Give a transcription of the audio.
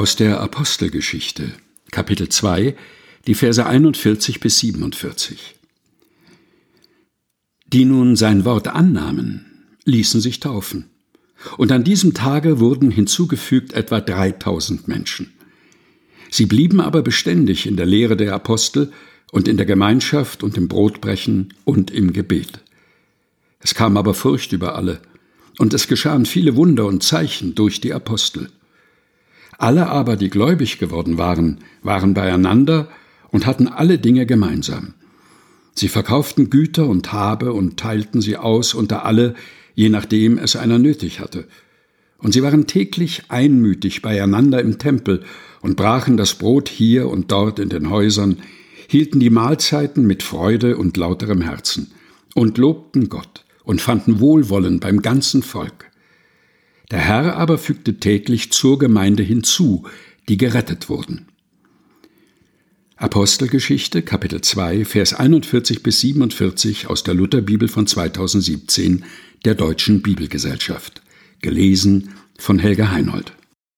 aus der Apostelgeschichte, Kapitel 2, die Verse 41 bis 47. Die nun sein Wort annahmen, ließen sich taufen. Und an diesem Tage wurden hinzugefügt etwa 3000 Menschen. Sie blieben aber beständig in der Lehre der Apostel und in der Gemeinschaft und im Brotbrechen und im Gebet. Es kam aber Furcht über alle, und es geschahen viele Wunder und Zeichen durch die Apostel. Alle aber, die gläubig geworden waren, waren beieinander und hatten alle Dinge gemeinsam. Sie verkauften Güter und Habe und teilten sie aus unter alle, je nachdem es einer nötig hatte. Und sie waren täglich einmütig beieinander im Tempel und brachen das Brot hier und dort in den Häusern, hielten die Mahlzeiten mit Freude und lauterem Herzen und lobten Gott und fanden Wohlwollen beim ganzen Volk. Der Herr aber fügte täglich zur Gemeinde hinzu, die gerettet wurden. Apostelgeschichte, Kapitel 2, Vers 41 bis 47 aus der Lutherbibel von 2017 der Deutschen Bibelgesellschaft. Gelesen von Helga Heinold.